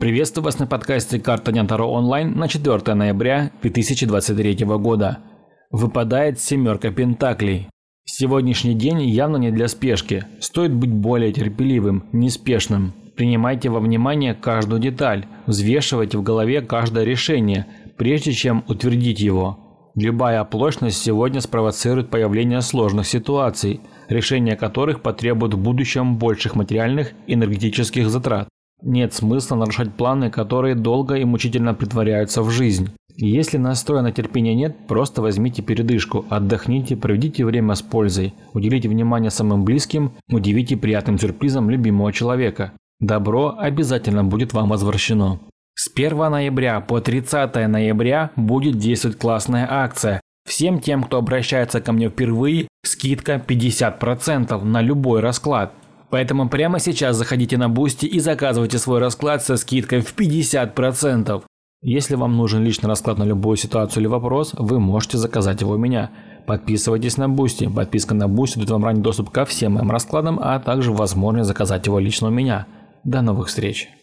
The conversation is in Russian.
Приветствую вас на подкасте «Карта Нянтаро онлайн» на 4 ноября 2023 года. Выпадает семерка пентаклей. Сегодняшний день явно не для спешки. Стоит быть более терпеливым, неспешным. Принимайте во внимание каждую деталь, взвешивайте в голове каждое решение, прежде чем утвердить его. Любая оплошность сегодня спровоцирует появление сложных ситуаций, решение которых потребует в будущем больших материальных энергетических затрат. Нет смысла нарушать планы, которые долго и мучительно притворяются в жизнь. Если настроя на терпение нет, просто возьмите передышку, отдохните, проведите время с пользой, уделите внимание самым близким, удивите приятным сюрпризом любимого человека. Добро обязательно будет вам возвращено. С 1 ноября по 30 ноября будет действовать классная акция. Всем тем, кто обращается ко мне впервые, скидка 50% на любой расклад. Поэтому прямо сейчас заходите на Boosty и заказывайте свой расклад со скидкой в 50%. Если вам нужен личный расклад на любую ситуацию или вопрос, вы можете заказать его у меня. Подписывайтесь на Boosty. Подписка на Boosty дает вам ранний доступ ко всем моим раскладам, а также возможность заказать его лично у меня. До новых встреч!